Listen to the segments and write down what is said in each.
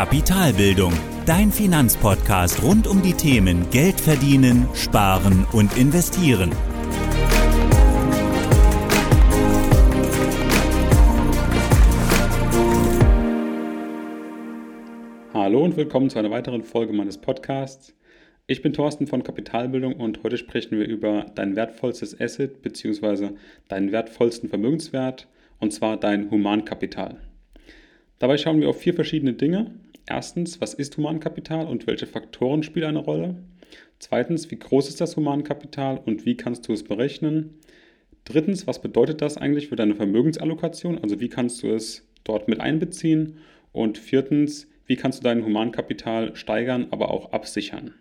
Kapitalbildung, dein Finanzpodcast rund um die Themen Geld verdienen, sparen und investieren. Hallo und willkommen zu einer weiteren Folge meines Podcasts. Ich bin Thorsten von Kapitalbildung und heute sprechen wir über dein wertvollstes Asset bzw. deinen wertvollsten Vermögenswert und zwar dein Humankapital. Dabei schauen wir auf vier verschiedene Dinge. Erstens, was ist Humankapital und welche Faktoren spielen eine Rolle? Zweitens, wie groß ist das Humankapital und wie kannst du es berechnen? Drittens, was bedeutet das eigentlich für deine Vermögensallokation? Also wie kannst du es dort mit einbeziehen? Und viertens, wie kannst du dein Humankapital steigern, aber auch absichern?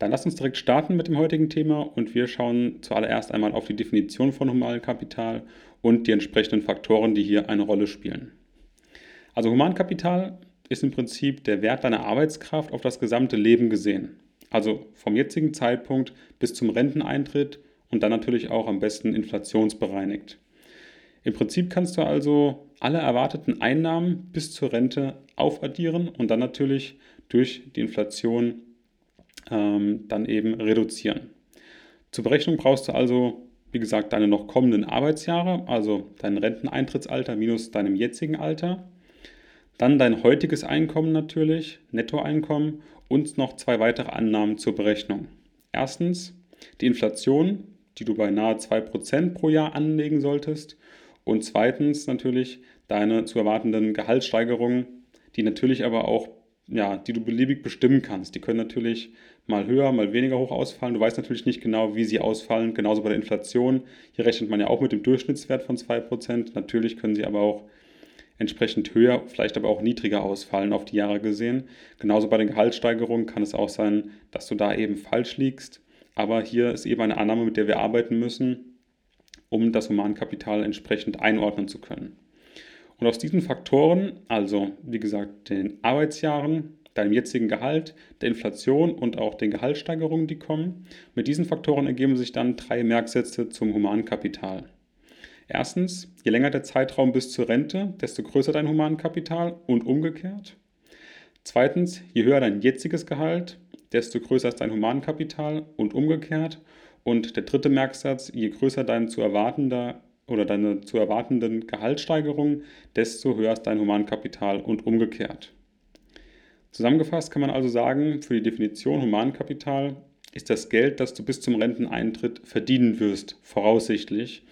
Dann lass uns direkt starten mit dem heutigen Thema und wir schauen zuallererst einmal auf die Definition von Humankapital und die entsprechenden Faktoren, die hier eine Rolle spielen. Also Humankapital ist im Prinzip der Wert deiner Arbeitskraft auf das gesamte Leben gesehen. Also vom jetzigen Zeitpunkt bis zum Renteneintritt und dann natürlich auch am besten inflationsbereinigt. Im Prinzip kannst du also alle erwarteten Einnahmen bis zur Rente aufaddieren und dann natürlich durch die Inflation ähm, dann eben reduzieren. Zur Berechnung brauchst du also, wie gesagt, deine noch kommenden Arbeitsjahre, also dein Renteneintrittsalter minus deinem jetzigen Alter. Dann dein heutiges Einkommen natürlich, Nettoeinkommen und noch zwei weitere Annahmen zur Berechnung. Erstens die Inflation, die du bei nahe 2% pro Jahr anlegen solltest. Und zweitens natürlich deine zu erwartenden Gehaltssteigerungen, die natürlich aber auch, ja, die du beliebig bestimmen kannst. Die können natürlich mal höher, mal weniger hoch ausfallen. Du weißt natürlich nicht genau, wie sie ausfallen. Genauso bei der Inflation. Hier rechnet man ja auch mit dem Durchschnittswert von 2%. Natürlich können sie aber auch entsprechend höher, vielleicht aber auch niedriger ausfallen auf die Jahre gesehen. Genauso bei den Gehaltssteigerungen kann es auch sein, dass du da eben falsch liegst. Aber hier ist eben eine Annahme, mit der wir arbeiten müssen, um das Humankapital entsprechend einordnen zu können. Und aus diesen Faktoren, also wie gesagt den Arbeitsjahren, deinem jetzigen Gehalt, der Inflation und auch den Gehaltssteigerungen, die kommen. Mit diesen Faktoren ergeben sich dann drei Merksätze zum Humankapital. Erstens, je länger der Zeitraum bis zur Rente, desto größer dein Humankapital und umgekehrt. Zweitens, je höher dein jetziges Gehalt, desto größer ist dein Humankapital und umgekehrt. Und der dritte Merksatz, je größer dein zu erwartender oder deine zu erwartenden Gehaltssteigerungen, desto höher ist dein Humankapital und umgekehrt. Zusammengefasst kann man also sagen, für die Definition Humankapital ist das Geld, das du bis zum Renteneintritt verdienen wirst, voraussichtlich.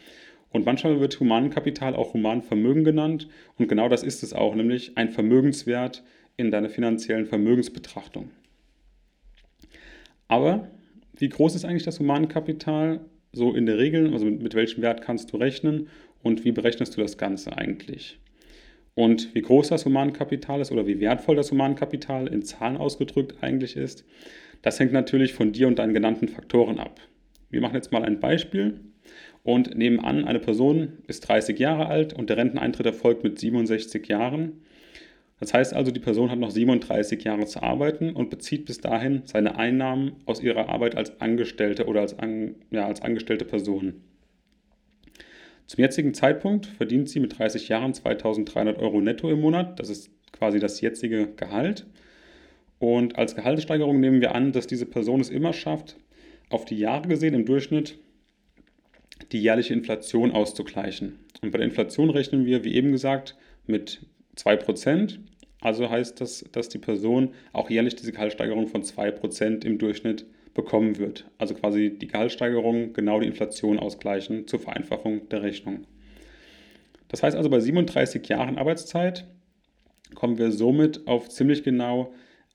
Und manchmal wird Humankapital auch Humanvermögen genannt. Und genau das ist es auch, nämlich ein Vermögenswert in deiner finanziellen Vermögensbetrachtung. Aber wie groß ist eigentlich das Humankapital? So in der Regel, also mit, mit welchem Wert kannst du rechnen und wie berechnest du das Ganze eigentlich? Und wie groß das Humankapital ist oder wie wertvoll das Humankapital in Zahlen ausgedrückt eigentlich ist, das hängt natürlich von dir und deinen genannten Faktoren ab. Wir machen jetzt mal ein Beispiel und nehmen an, eine Person ist 30 Jahre alt und der Renteneintritt erfolgt mit 67 Jahren. Das heißt also, die Person hat noch 37 Jahre zu arbeiten und bezieht bis dahin seine Einnahmen aus ihrer Arbeit als Angestellte oder als, an, ja, als angestellte Person. Zum jetzigen Zeitpunkt verdient sie mit 30 Jahren 2300 Euro netto im Monat. Das ist quasi das jetzige Gehalt. Und als Gehaltssteigerung nehmen wir an, dass diese Person es immer schafft, auf die Jahre gesehen im Durchschnitt die jährliche Inflation auszugleichen. Und bei der Inflation rechnen wir, wie eben gesagt, mit 2%. Also heißt das, dass die Person auch jährlich diese Gehaltssteigerung von 2% im Durchschnitt bekommen wird. Also quasi die Gehaltssteigerung genau die Inflation ausgleichen zur Vereinfachung der Rechnung. Das heißt also, bei 37 Jahren Arbeitszeit kommen wir somit auf ziemlich genau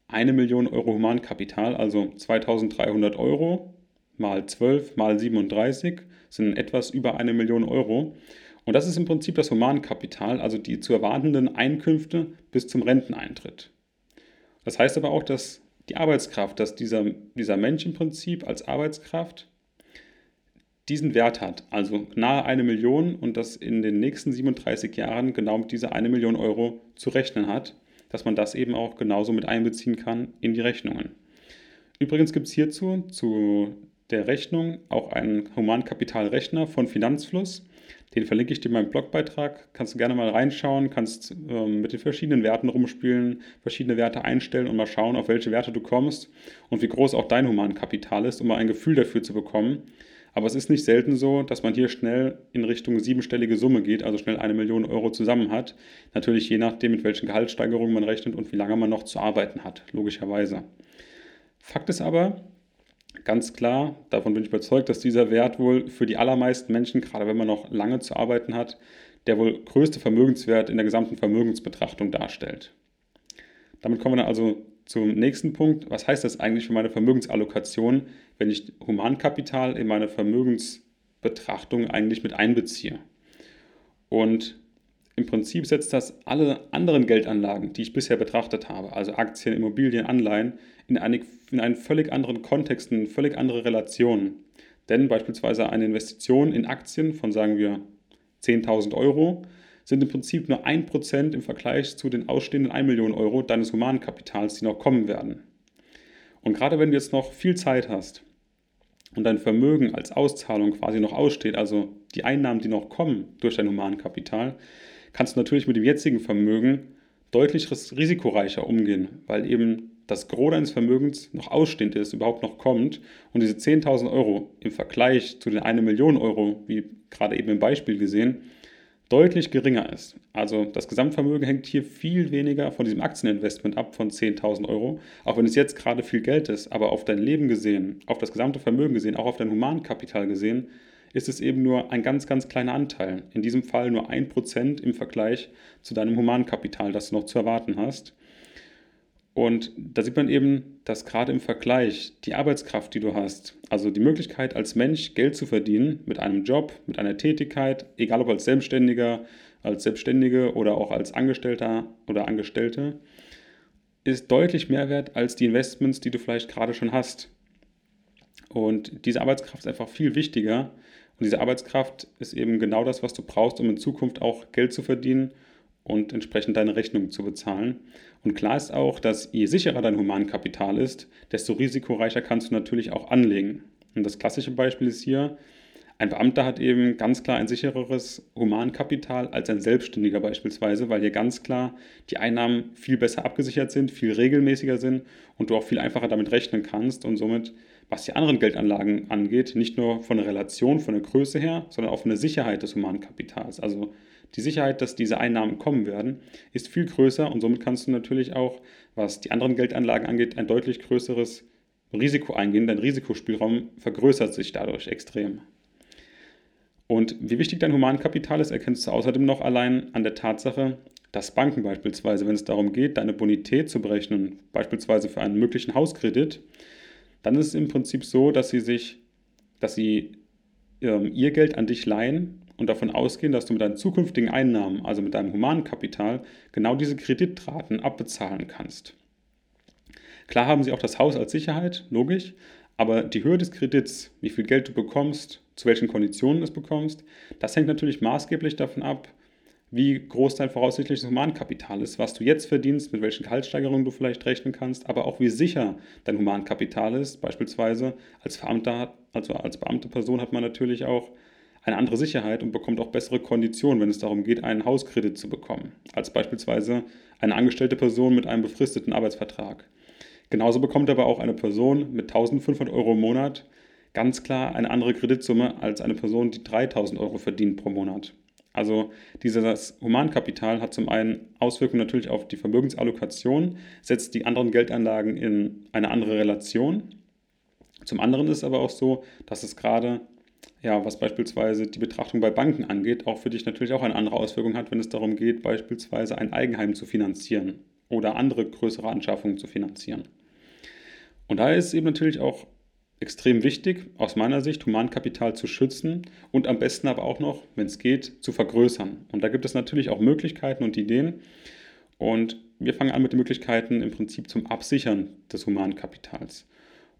eine Million Euro Humankapital, also 2300 Euro mal 12 mal 37 sind etwas über eine Million Euro. Und das ist im Prinzip das Humankapital, also die zu erwartenden Einkünfte bis zum Renteneintritt. Das heißt aber auch, dass die Arbeitskraft, dass dieser, dieser Mensch im Prinzip als Arbeitskraft diesen Wert hat, also nahe eine Million und das in den nächsten 37 Jahren genau mit dieser eine Million Euro zu rechnen hat, dass man das eben auch genauso mit einbeziehen kann in die Rechnungen. Übrigens gibt es hierzu zu der Rechnung auch einen Humankapitalrechner von Finanzfluss. Den verlinke ich dir in meinem Blogbeitrag. Kannst du gerne mal reinschauen, kannst ähm, mit den verschiedenen Werten rumspielen, verschiedene Werte einstellen und mal schauen, auf welche Werte du kommst und wie groß auch dein Humankapital ist, um mal ein Gefühl dafür zu bekommen. Aber es ist nicht selten so, dass man hier schnell in Richtung siebenstellige Summe geht, also schnell eine Million Euro zusammen hat. Natürlich je nachdem, mit welchen Gehaltssteigerungen man rechnet und wie lange man noch zu arbeiten hat, logischerweise. Fakt ist aber, ganz klar, davon bin ich überzeugt, dass dieser Wert wohl für die allermeisten Menschen, gerade wenn man noch lange zu arbeiten hat, der wohl größte Vermögenswert in der gesamten Vermögensbetrachtung darstellt. Damit kommen wir dann also zum nächsten Punkt. Was heißt das eigentlich für meine Vermögensallokation, wenn ich Humankapital in meine Vermögensbetrachtung eigentlich mit einbeziehe? Und im Prinzip setzt das alle anderen Geldanlagen, die ich bisher betrachtet habe, also Aktien, Immobilien, Anleihen, in, eine, in einen völlig anderen Kontext, in völlig andere Relationen. Denn beispielsweise eine Investition in Aktien von, sagen wir, 10.000 Euro sind im Prinzip nur 1% im Vergleich zu den ausstehenden 1 Million Euro deines Humankapitals, die noch kommen werden. Und gerade wenn du jetzt noch viel Zeit hast und dein Vermögen als Auszahlung quasi noch aussteht, also die Einnahmen, die noch kommen durch dein Humankapital, kannst du natürlich mit dem jetzigen Vermögen deutlich risikoreicher umgehen, weil eben das Gros deines Vermögens noch ausstehend ist, überhaupt noch kommt und diese 10.000 Euro im Vergleich zu den 1 Million Euro, wie gerade eben im Beispiel gesehen, deutlich geringer ist. Also das Gesamtvermögen hängt hier viel weniger von diesem Aktieninvestment ab von 10.000 Euro, auch wenn es jetzt gerade viel Geld ist, aber auf dein Leben gesehen, auf das gesamte Vermögen gesehen, auch auf dein Humankapital gesehen, ist es eben nur ein ganz, ganz kleiner Anteil. In diesem Fall nur ein Prozent im Vergleich zu deinem Humankapital, das du noch zu erwarten hast. Und da sieht man eben, dass gerade im Vergleich die Arbeitskraft, die du hast, also die Möglichkeit als Mensch Geld zu verdienen mit einem Job, mit einer Tätigkeit, egal ob als Selbstständiger, als Selbstständige oder auch als Angestellter oder Angestellte, ist deutlich mehr wert als die Investments, die du vielleicht gerade schon hast. Und diese Arbeitskraft ist einfach viel wichtiger. Und diese Arbeitskraft ist eben genau das, was du brauchst, um in Zukunft auch Geld zu verdienen und entsprechend deine Rechnungen zu bezahlen. Und klar ist auch, dass je sicherer dein Humankapital ist, desto risikoreicher kannst du natürlich auch anlegen. Und das klassische Beispiel ist hier, ein Beamter hat eben ganz klar ein sichereres Humankapital als ein Selbstständiger beispielsweise, weil hier ganz klar die Einnahmen viel besser abgesichert sind, viel regelmäßiger sind und du auch viel einfacher damit rechnen kannst und somit, was die anderen Geldanlagen angeht, nicht nur von der Relation, von der Größe her, sondern auch von der Sicherheit des Humankapitals. Also die Sicherheit, dass diese Einnahmen kommen werden, ist viel größer und somit kannst du natürlich auch, was die anderen Geldanlagen angeht, ein deutlich größeres Risiko eingehen. Dein Risikospielraum vergrößert sich dadurch extrem. Und wie wichtig dein Humankapital ist, erkennst du außerdem noch allein an der Tatsache, dass Banken beispielsweise, wenn es darum geht, deine Bonität zu berechnen, beispielsweise für einen möglichen Hauskredit, dann ist es im Prinzip so, dass sie sich, dass sie ähm, ihr Geld an dich leihen und davon ausgehen, dass du mit deinen zukünftigen Einnahmen, also mit deinem Humankapital, genau diese Kreditraten abbezahlen kannst. Klar haben sie auch das Haus als Sicherheit, logisch, aber die Höhe des Kredits, wie viel Geld du bekommst, zu welchen Konditionen du es bekommst, das hängt natürlich maßgeblich davon ab, wie groß dein voraussichtliches Humankapital ist, was du jetzt verdienst, mit welchen Gehaltssteigerungen du vielleicht rechnen kannst, aber auch wie sicher dein Humankapital ist. Beispielsweise als Beamter, also als beamte Person hat man natürlich auch eine andere Sicherheit und bekommt auch bessere Konditionen, wenn es darum geht, einen Hauskredit zu bekommen, als beispielsweise eine angestellte Person mit einem befristeten Arbeitsvertrag. Genauso bekommt aber auch eine Person mit 1500 Euro im Monat ganz klar eine andere Kreditsumme als eine Person, die 3000 Euro verdient pro Monat. Also dieses Humankapital hat zum einen Auswirkungen natürlich auf die Vermögensallokation, setzt die anderen Geldanlagen in eine andere Relation. Zum anderen ist aber auch so, dass es gerade ja, was beispielsweise die Betrachtung bei Banken angeht, auch für dich natürlich auch eine andere Auswirkung hat, wenn es darum geht, beispielsweise ein Eigenheim zu finanzieren oder andere größere Anschaffungen zu finanzieren. Und da ist eben natürlich auch extrem wichtig, aus meiner Sicht, Humankapital zu schützen und am besten aber auch noch, wenn es geht, zu vergrößern. Und da gibt es natürlich auch Möglichkeiten und Ideen. Und wir fangen an mit den Möglichkeiten im Prinzip zum Absichern des Humankapitals.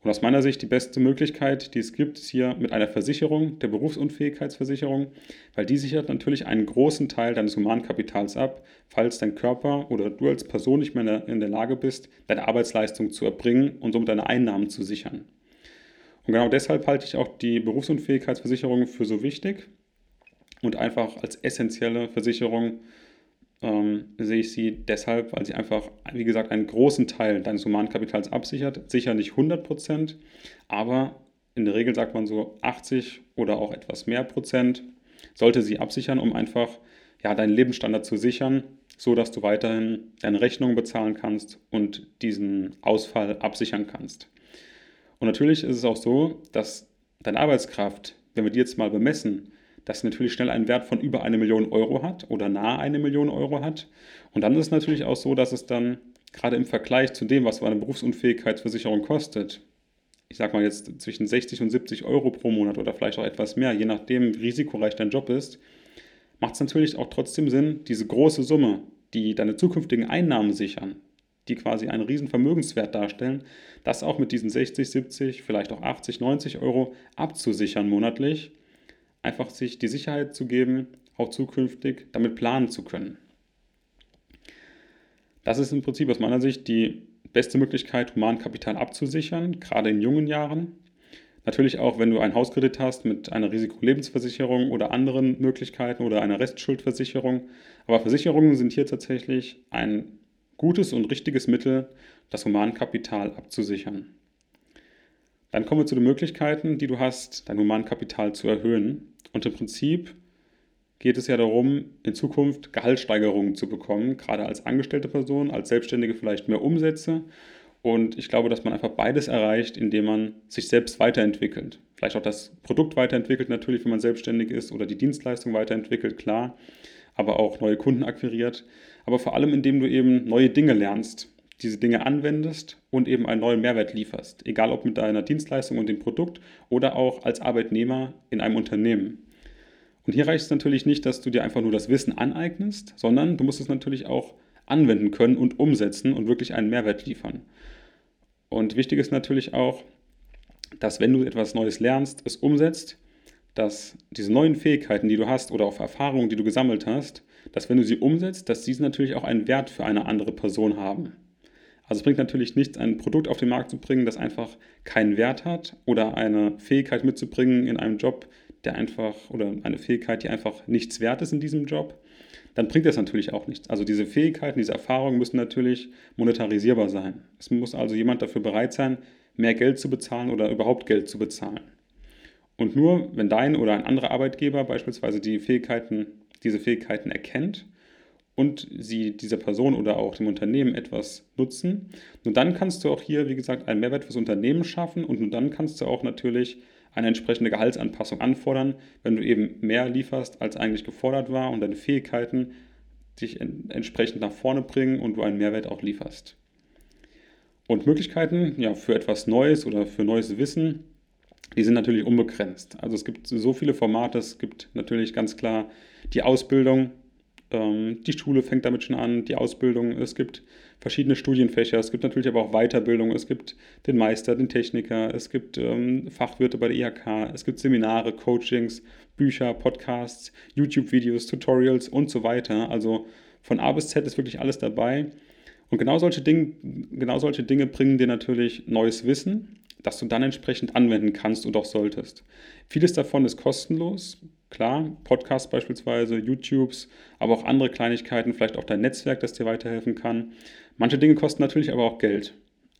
Und aus meiner Sicht die beste Möglichkeit, die es gibt, ist hier mit einer Versicherung, der Berufsunfähigkeitsversicherung, weil die sichert natürlich einen großen Teil deines Humankapitals ab, falls dein Körper oder du als Person nicht mehr in der Lage bist, deine Arbeitsleistung zu erbringen und somit deine Einnahmen zu sichern. Und genau deshalb halte ich auch die Berufsunfähigkeitsversicherung für so wichtig und einfach als essentielle Versicherung ähm, sehe ich sie deshalb, weil sie einfach, wie gesagt, einen großen Teil deines Humankapitals absichert. Sicher nicht 100 Prozent, aber in der Regel sagt man so 80 oder auch etwas mehr Prozent sollte sie absichern, um einfach ja, deinen Lebensstandard zu sichern, so dass du weiterhin deine Rechnungen bezahlen kannst und diesen Ausfall absichern kannst. Und natürlich ist es auch so, dass deine Arbeitskraft, wenn wir die jetzt mal bemessen, das natürlich schnell einen Wert von über eine Million Euro hat oder nahe eine Million Euro hat. Und dann ist es natürlich auch so, dass es dann gerade im Vergleich zu dem, was eine Berufsunfähigkeitsversicherung kostet, ich sag mal jetzt zwischen 60 und 70 Euro pro Monat oder vielleicht auch etwas mehr, je nachdem, wie risikoreich dein Job ist, macht es natürlich auch trotzdem Sinn, diese große Summe, die deine zukünftigen Einnahmen sichern, die quasi einen riesen Vermögenswert darstellen, das auch mit diesen 60, 70, vielleicht auch 80, 90 Euro abzusichern monatlich einfach sich die Sicherheit zu geben, auch zukünftig damit planen zu können. Das ist im Prinzip aus meiner Sicht die beste Möglichkeit, Humankapital abzusichern, gerade in jungen Jahren. Natürlich auch, wenn du einen Hauskredit hast mit einer Risikolebensversicherung oder anderen Möglichkeiten oder einer Restschuldversicherung. Aber Versicherungen sind hier tatsächlich ein gutes und richtiges Mittel, das Humankapital abzusichern. Dann kommen wir zu den Möglichkeiten, die du hast, dein Humankapital zu erhöhen. Und im Prinzip geht es ja darum, in Zukunft Gehaltssteigerungen zu bekommen, gerade als angestellte Person, als Selbstständige vielleicht mehr Umsätze. Und ich glaube, dass man einfach beides erreicht, indem man sich selbst weiterentwickelt. Vielleicht auch das Produkt weiterentwickelt, natürlich, wenn man selbstständig ist, oder die Dienstleistung weiterentwickelt, klar, aber auch neue Kunden akquiriert. Aber vor allem, indem du eben neue Dinge lernst, diese Dinge anwendest und eben einen neuen Mehrwert lieferst. Egal ob mit deiner Dienstleistung und dem Produkt oder auch als Arbeitnehmer in einem Unternehmen. Und hier reicht es natürlich nicht, dass du dir einfach nur das Wissen aneignest, sondern du musst es natürlich auch anwenden können und umsetzen und wirklich einen Mehrwert liefern. Und wichtig ist natürlich auch, dass wenn du etwas Neues lernst, es umsetzt, dass diese neuen Fähigkeiten, die du hast oder auch Erfahrungen, die du gesammelt hast, dass wenn du sie umsetzt, dass diese natürlich auch einen Wert für eine andere Person haben. Also es bringt natürlich nichts, ein Produkt auf den Markt zu bringen, das einfach keinen Wert hat oder eine Fähigkeit mitzubringen in einem Job, der einfach oder eine Fähigkeit, die einfach nichts wert ist in diesem Job, dann bringt das natürlich auch nichts. Also diese Fähigkeiten, diese Erfahrungen müssen natürlich monetarisierbar sein. Es muss also jemand dafür bereit sein, mehr Geld zu bezahlen oder überhaupt Geld zu bezahlen. Und nur wenn dein oder ein anderer Arbeitgeber beispielsweise die Fähigkeiten, diese Fähigkeiten erkennt und sie dieser Person oder auch dem Unternehmen etwas nutzen. Nur dann kannst du auch hier, wie gesagt, einen Mehrwert fürs Unternehmen schaffen und nur dann kannst du auch natürlich eine entsprechende Gehaltsanpassung anfordern, wenn du eben mehr lieferst, als eigentlich gefordert war und deine Fähigkeiten dich entsprechend nach vorne bringen und du einen Mehrwert auch lieferst. Und Möglichkeiten ja, für etwas Neues oder für neues Wissen, die sind natürlich unbegrenzt. Also es gibt so viele Formate, es gibt natürlich ganz klar die Ausbildung, ähm, die Schule fängt damit schon an, die Ausbildung, es gibt verschiedene Studienfächer, es gibt natürlich aber auch Weiterbildung, es gibt den Meister, den Techniker, es gibt ähm, Fachwirte bei der IHK, es gibt Seminare, Coachings, Bücher, Podcasts, YouTube-Videos, Tutorials und so weiter. Also von A bis Z ist wirklich alles dabei. Und genau solche, Dinge, genau solche Dinge bringen dir natürlich neues Wissen, das du dann entsprechend anwenden kannst und auch solltest. Vieles davon ist kostenlos, Klar, Podcasts beispielsweise, YouTubes, aber auch andere Kleinigkeiten, vielleicht auch dein Netzwerk, das dir weiterhelfen kann. Manche Dinge kosten natürlich aber auch Geld.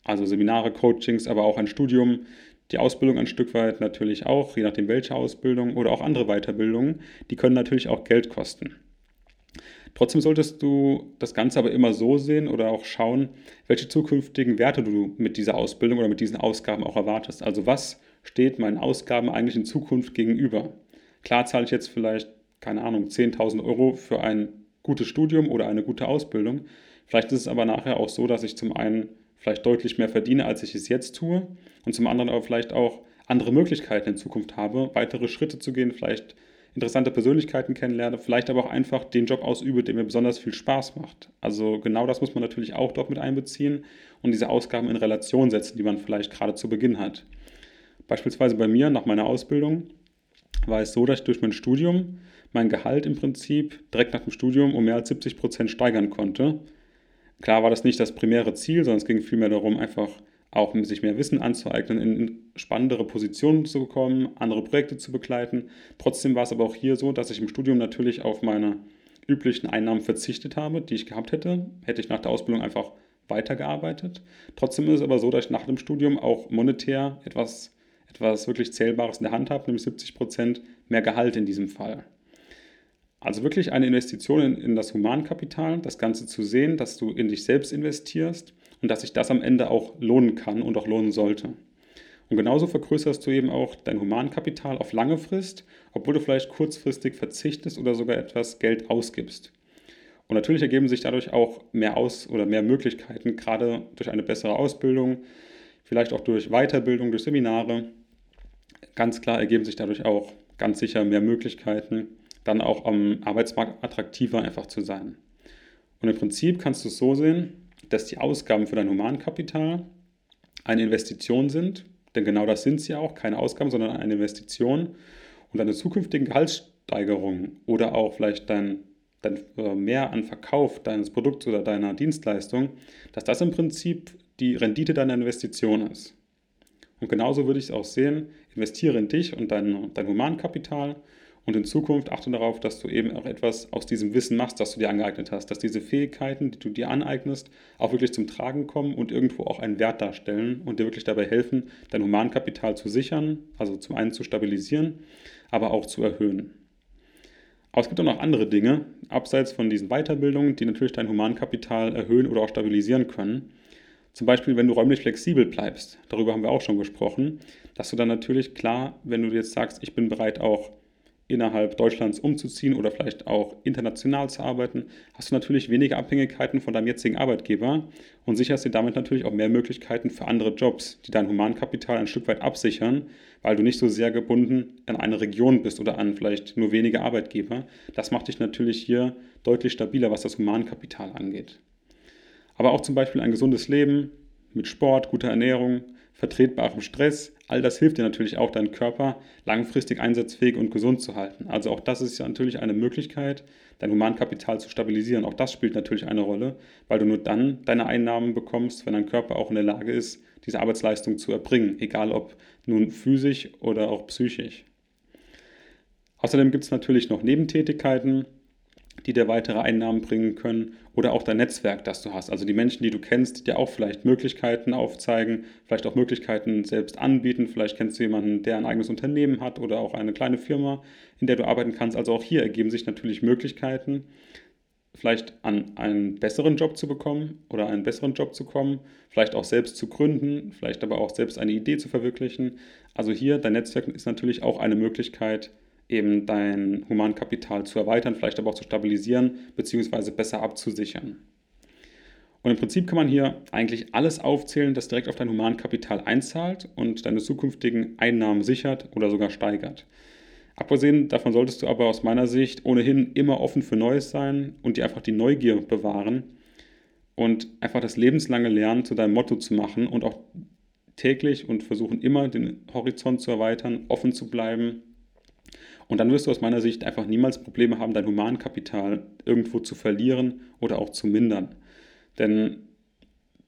Also Seminare, Coachings, aber auch ein Studium, die Ausbildung ein Stück weit natürlich auch, je nachdem welche Ausbildung oder auch andere Weiterbildungen, die können natürlich auch Geld kosten. Trotzdem solltest du das Ganze aber immer so sehen oder auch schauen, welche zukünftigen Werte du mit dieser Ausbildung oder mit diesen Ausgaben auch erwartest. Also was steht meinen Ausgaben eigentlich in Zukunft gegenüber? Klar zahle ich jetzt vielleicht, keine Ahnung, 10.000 Euro für ein gutes Studium oder eine gute Ausbildung. Vielleicht ist es aber nachher auch so, dass ich zum einen vielleicht deutlich mehr verdiene, als ich es jetzt tue und zum anderen aber vielleicht auch andere Möglichkeiten in Zukunft habe, weitere Schritte zu gehen, vielleicht interessante Persönlichkeiten kennenlerne, vielleicht aber auch einfach den Job ausübe, der mir besonders viel Spaß macht. Also genau das muss man natürlich auch dort mit einbeziehen und diese Ausgaben in Relation setzen, die man vielleicht gerade zu Beginn hat. Beispielsweise bei mir nach meiner Ausbildung war es so, dass ich durch mein Studium mein Gehalt im Prinzip direkt nach dem Studium um mehr als 70 Prozent steigern konnte. Klar war das nicht das primäre Ziel, sondern es ging vielmehr darum, einfach auch sich mehr Wissen anzueignen, in spannendere Positionen zu bekommen, andere Projekte zu begleiten. Trotzdem war es aber auch hier so, dass ich im Studium natürlich auf meine üblichen Einnahmen verzichtet habe, die ich gehabt hätte. Hätte ich nach der Ausbildung einfach weitergearbeitet. Trotzdem ist es aber so, dass ich nach dem Studium auch monetär etwas, etwas wirklich Zählbares in der Hand habe, nämlich 70 Prozent mehr Gehalt in diesem Fall. Also wirklich eine Investition in, in das Humankapital, das Ganze zu sehen, dass du in dich selbst investierst und dass sich das am Ende auch lohnen kann und auch lohnen sollte. Und genauso vergrößerst du eben auch dein Humankapital auf lange Frist, obwohl du vielleicht kurzfristig verzichtest oder sogar etwas Geld ausgibst. Und natürlich ergeben sich dadurch auch mehr Aus- oder mehr Möglichkeiten, gerade durch eine bessere Ausbildung, vielleicht auch durch Weiterbildung, durch Seminare. Ganz klar ergeben sich dadurch auch ganz sicher mehr Möglichkeiten, dann auch am Arbeitsmarkt attraktiver einfach zu sein. Und im Prinzip kannst du es so sehen, dass die Ausgaben für dein Humankapital eine Investition sind, denn genau das sind sie auch, keine Ausgaben, sondern eine Investition und deine zukünftigen Gehaltssteigerungen oder auch vielleicht dein, dein äh, Mehr an Verkauf deines Produkts oder deiner Dienstleistung, dass das im Prinzip die Rendite deiner Investition ist. Und genauso würde ich es auch sehen, investiere in dich und dein, dein Humankapital und in Zukunft achte darauf, dass du eben auch etwas aus diesem Wissen machst, das du dir angeeignet hast, dass diese Fähigkeiten, die du dir aneignest, auch wirklich zum Tragen kommen und irgendwo auch einen Wert darstellen und dir wirklich dabei helfen, dein Humankapital zu sichern, also zum einen zu stabilisieren, aber auch zu erhöhen. Aber es gibt auch noch andere Dinge, abseits von diesen Weiterbildungen, die natürlich dein Humankapital erhöhen oder auch stabilisieren können. Zum Beispiel, wenn du räumlich flexibel bleibst, darüber haben wir auch schon gesprochen, dass du dann natürlich klar, wenn du jetzt sagst, ich bin bereit auch innerhalb Deutschlands umzuziehen oder vielleicht auch international zu arbeiten, hast du natürlich weniger Abhängigkeiten von deinem jetzigen Arbeitgeber und sicherst dir damit natürlich auch mehr Möglichkeiten für andere Jobs, die dein Humankapital ein Stück weit absichern, weil du nicht so sehr gebunden an eine Region bist oder an vielleicht nur wenige Arbeitgeber. Das macht dich natürlich hier deutlich stabiler, was das Humankapital angeht. Aber auch zum Beispiel ein gesundes Leben mit Sport, guter Ernährung, vertretbarem Stress, all das hilft dir natürlich auch, deinen Körper langfristig einsatzfähig und gesund zu halten. Also auch das ist ja natürlich eine Möglichkeit, dein Humankapital zu stabilisieren. Auch das spielt natürlich eine Rolle, weil du nur dann deine Einnahmen bekommst, wenn dein Körper auch in der Lage ist, diese Arbeitsleistung zu erbringen, egal ob nun physisch oder auch psychisch. Außerdem gibt es natürlich noch Nebentätigkeiten, die dir weitere Einnahmen bringen können oder auch dein Netzwerk, das du hast. Also die Menschen, die du kennst, die dir auch vielleicht Möglichkeiten aufzeigen, vielleicht auch Möglichkeiten selbst anbieten. Vielleicht kennst du jemanden, der ein eigenes Unternehmen hat oder auch eine kleine Firma, in der du arbeiten kannst. Also auch hier ergeben sich natürlich Möglichkeiten, vielleicht an einen besseren Job zu bekommen oder einen besseren Job zu kommen, vielleicht auch selbst zu gründen, vielleicht aber auch selbst eine Idee zu verwirklichen. Also hier, dein Netzwerk ist natürlich auch eine Möglichkeit, eben dein Humankapital zu erweitern, vielleicht aber auch zu stabilisieren bzw. besser abzusichern. Und im Prinzip kann man hier eigentlich alles aufzählen, das direkt auf dein Humankapital einzahlt und deine zukünftigen Einnahmen sichert oder sogar steigert. Abgesehen davon solltest du aber aus meiner Sicht ohnehin immer offen für Neues sein und dir einfach die Neugier bewahren und einfach das lebenslange Lernen zu deinem Motto zu machen und auch täglich und versuchen immer den Horizont zu erweitern, offen zu bleiben und dann wirst du aus meiner Sicht einfach niemals Probleme haben, dein Humankapital irgendwo zu verlieren oder auch zu mindern. Denn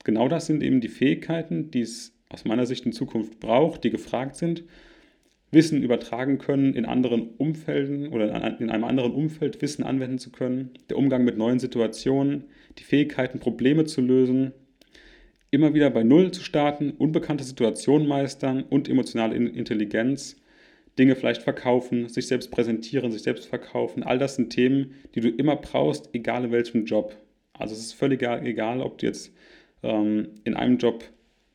genau das sind eben die Fähigkeiten, die es aus meiner Sicht in Zukunft braucht, die gefragt sind. Wissen übertragen können in anderen Umfelden oder in einem anderen Umfeld Wissen anwenden zu können, der Umgang mit neuen Situationen, die Fähigkeiten, Probleme zu lösen, immer wieder bei Null zu starten, unbekannte Situationen meistern und emotionale Intelligenz Dinge vielleicht verkaufen, sich selbst präsentieren, sich selbst verkaufen. All das sind Themen, die du immer brauchst, egal in welchem Job. Also es ist völlig egal, ob du jetzt ähm, in einem Job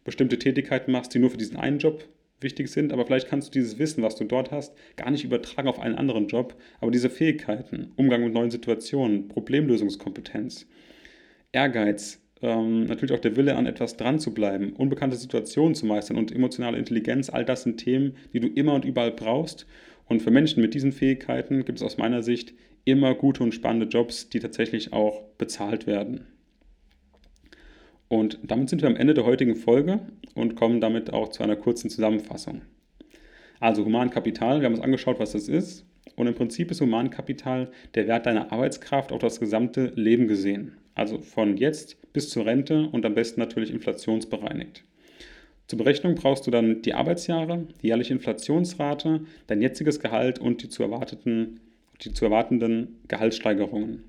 bestimmte Tätigkeiten machst, die nur für diesen einen Job wichtig sind, aber vielleicht kannst du dieses Wissen, was du dort hast, gar nicht übertragen auf einen anderen Job. Aber diese Fähigkeiten, Umgang mit neuen Situationen, Problemlösungskompetenz, Ehrgeiz, ähm, natürlich auch der Wille an etwas dran zu bleiben, unbekannte Situationen zu meistern und emotionale Intelligenz, all das sind Themen, die du immer und überall brauchst. Und für Menschen mit diesen Fähigkeiten gibt es aus meiner Sicht immer gute und spannende Jobs, die tatsächlich auch bezahlt werden. Und damit sind wir am Ende der heutigen Folge und kommen damit auch zu einer kurzen Zusammenfassung. Also Humankapital, wir haben uns angeschaut, was das ist. Und im Prinzip ist Humankapital der Wert deiner Arbeitskraft auf das gesamte Leben gesehen. Also von jetzt bis zur Rente und am besten natürlich inflationsbereinigt. Zur Berechnung brauchst du dann die Arbeitsjahre, die jährliche Inflationsrate, dein jetziges Gehalt und die zu, erwarteten, die zu erwartenden Gehaltssteigerungen.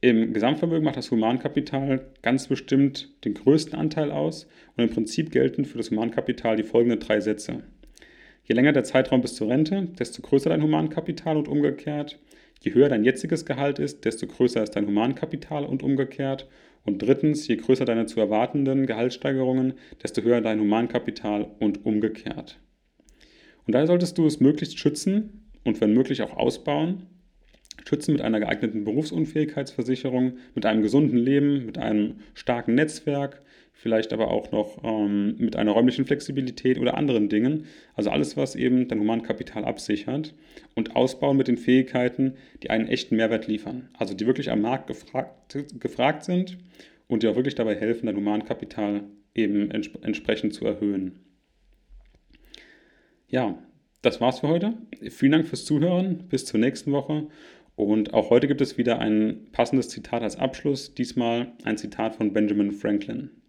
Im Gesamtvermögen macht das Humankapital ganz bestimmt den größten Anteil aus und im Prinzip gelten für das Humankapital die folgenden drei Sätze. Je länger der Zeitraum bis zur Rente, desto größer dein Humankapital und umgekehrt. Je höher dein jetziges Gehalt ist, desto größer ist dein Humankapital und umgekehrt. Und drittens, je größer deine zu erwartenden Gehaltssteigerungen, desto höher dein Humankapital und umgekehrt. Und daher solltest du es möglichst schützen und wenn möglich auch ausbauen. Schützen mit einer geeigneten Berufsunfähigkeitsversicherung, mit einem gesunden Leben, mit einem starken Netzwerk, vielleicht aber auch noch ähm, mit einer räumlichen Flexibilität oder anderen Dingen. Also alles, was eben dein Humankapital absichert und ausbauen mit den Fähigkeiten, die einen echten Mehrwert liefern. Also die wirklich am Markt gefragt, gefragt sind und dir auch wirklich dabei helfen, dein Humankapital eben ents entsprechend zu erhöhen. Ja, das war's für heute. Vielen Dank fürs Zuhören. Bis zur nächsten Woche. Und auch heute gibt es wieder ein passendes Zitat als Abschluss. Diesmal ein Zitat von Benjamin Franklin.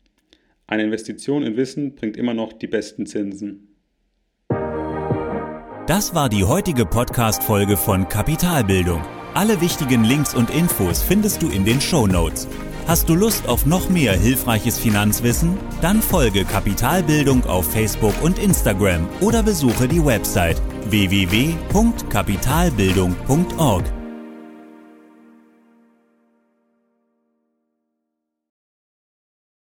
Eine Investition in Wissen bringt immer noch die besten Zinsen. Das war die heutige Podcast-Folge von Kapitalbildung. Alle wichtigen Links und Infos findest du in den Show Notes. Hast du Lust auf noch mehr hilfreiches Finanzwissen? Dann folge Kapitalbildung auf Facebook und Instagram oder besuche die Website www.kapitalbildung.org.